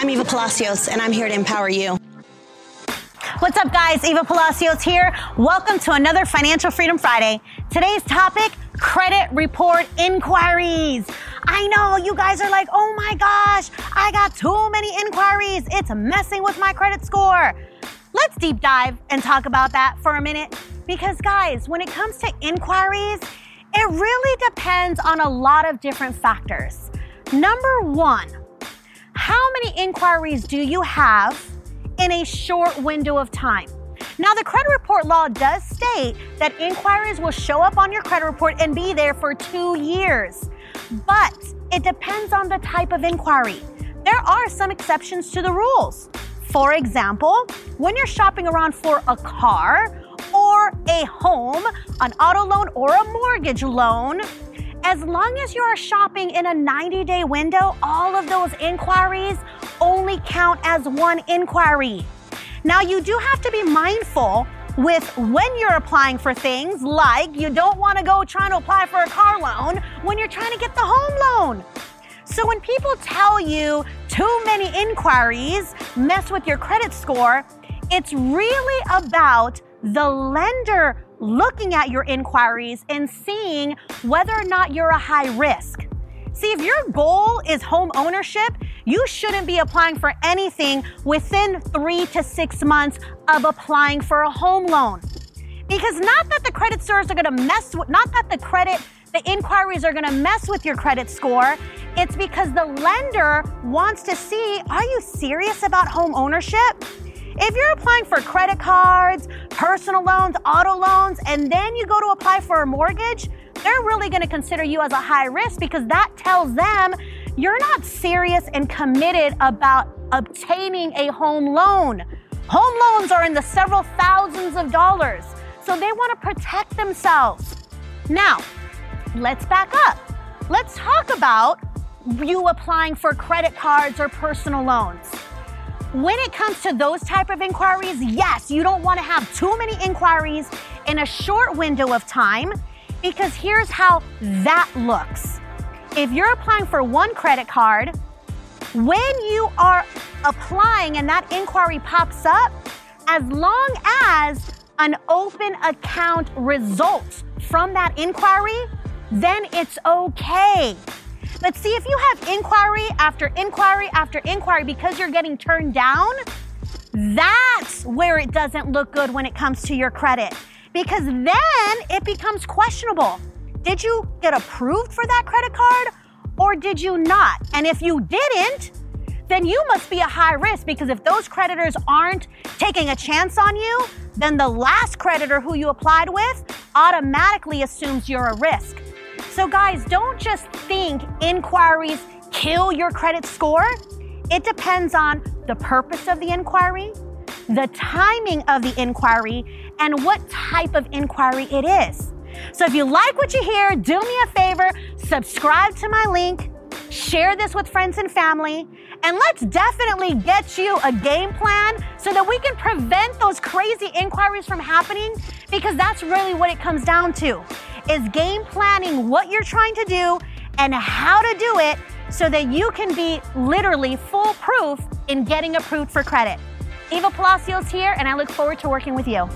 I'm Eva Palacios, and I'm here to empower you. What's up, guys? Eva Palacios here. Welcome to another Financial Freedom Friday. Today's topic credit report inquiries. I know you guys are like, oh my gosh, I got too many inquiries. It's messing with my credit score. Let's deep dive and talk about that for a minute. Because, guys, when it comes to inquiries, it really depends on a lot of different factors. Number one, how many inquiries do you have in a short window of time? Now, the credit report law does state that inquiries will show up on your credit report and be there for two years, but it depends on the type of inquiry. There are some exceptions to the rules. For example, when you're shopping around for a car or a home, an auto loan, or a mortgage loan, as long as you are shopping in a 90 day window, all of those inquiries only count as one inquiry. Now, you do have to be mindful with when you're applying for things, like you don't want to go trying to apply for a car loan when you're trying to get the home loan. So, when people tell you too many inquiries mess with your credit score, it's really about the lender looking at your inquiries and seeing whether or not you're a high risk. See, if your goal is home ownership, you shouldn't be applying for anything within three to six months of applying for a home loan. Because not that the credit scores are gonna mess with, not that the credit, the inquiries are gonna mess with your credit score. It's because the lender wants to see are you serious about home ownership? If you're applying for credit cards, personal loans, auto loans, and then you go to apply for a mortgage, they're really going to consider you as a high risk because that tells them you're not serious and committed about obtaining a home loan. Home loans are in the several thousands of dollars, so they want to protect themselves. Now, let's back up. Let's talk about you applying for credit cards or personal loans. When it comes to those type of inquiries, yes, you don't want to have too many inquiries in a short window of time because here's how that looks. If you're applying for one credit card, when you are applying and that inquiry pops up, as long as an open account results from that inquiry, then it's okay. But see, if you have inquiry after inquiry after inquiry because you're getting turned down, that's where it doesn't look good when it comes to your credit. Because then it becomes questionable. Did you get approved for that credit card or did you not? And if you didn't, then you must be a high risk because if those creditors aren't taking a chance on you, then the last creditor who you applied with automatically assumes you're a risk. So, guys, don't just think inquiries kill your credit score. It depends on the purpose of the inquiry, the timing of the inquiry, and what type of inquiry it is. So, if you like what you hear, do me a favor, subscribe to my link, share this with friends and family, and let's definitely get you a game plan so that we can prevent those crazy inquiries from happening because that's really what it comes down to is game planning what you're trying to do and how to do it so that you can be literally foolproof in getting approved for credit. Eva Palacios here, and I look forward to working with you.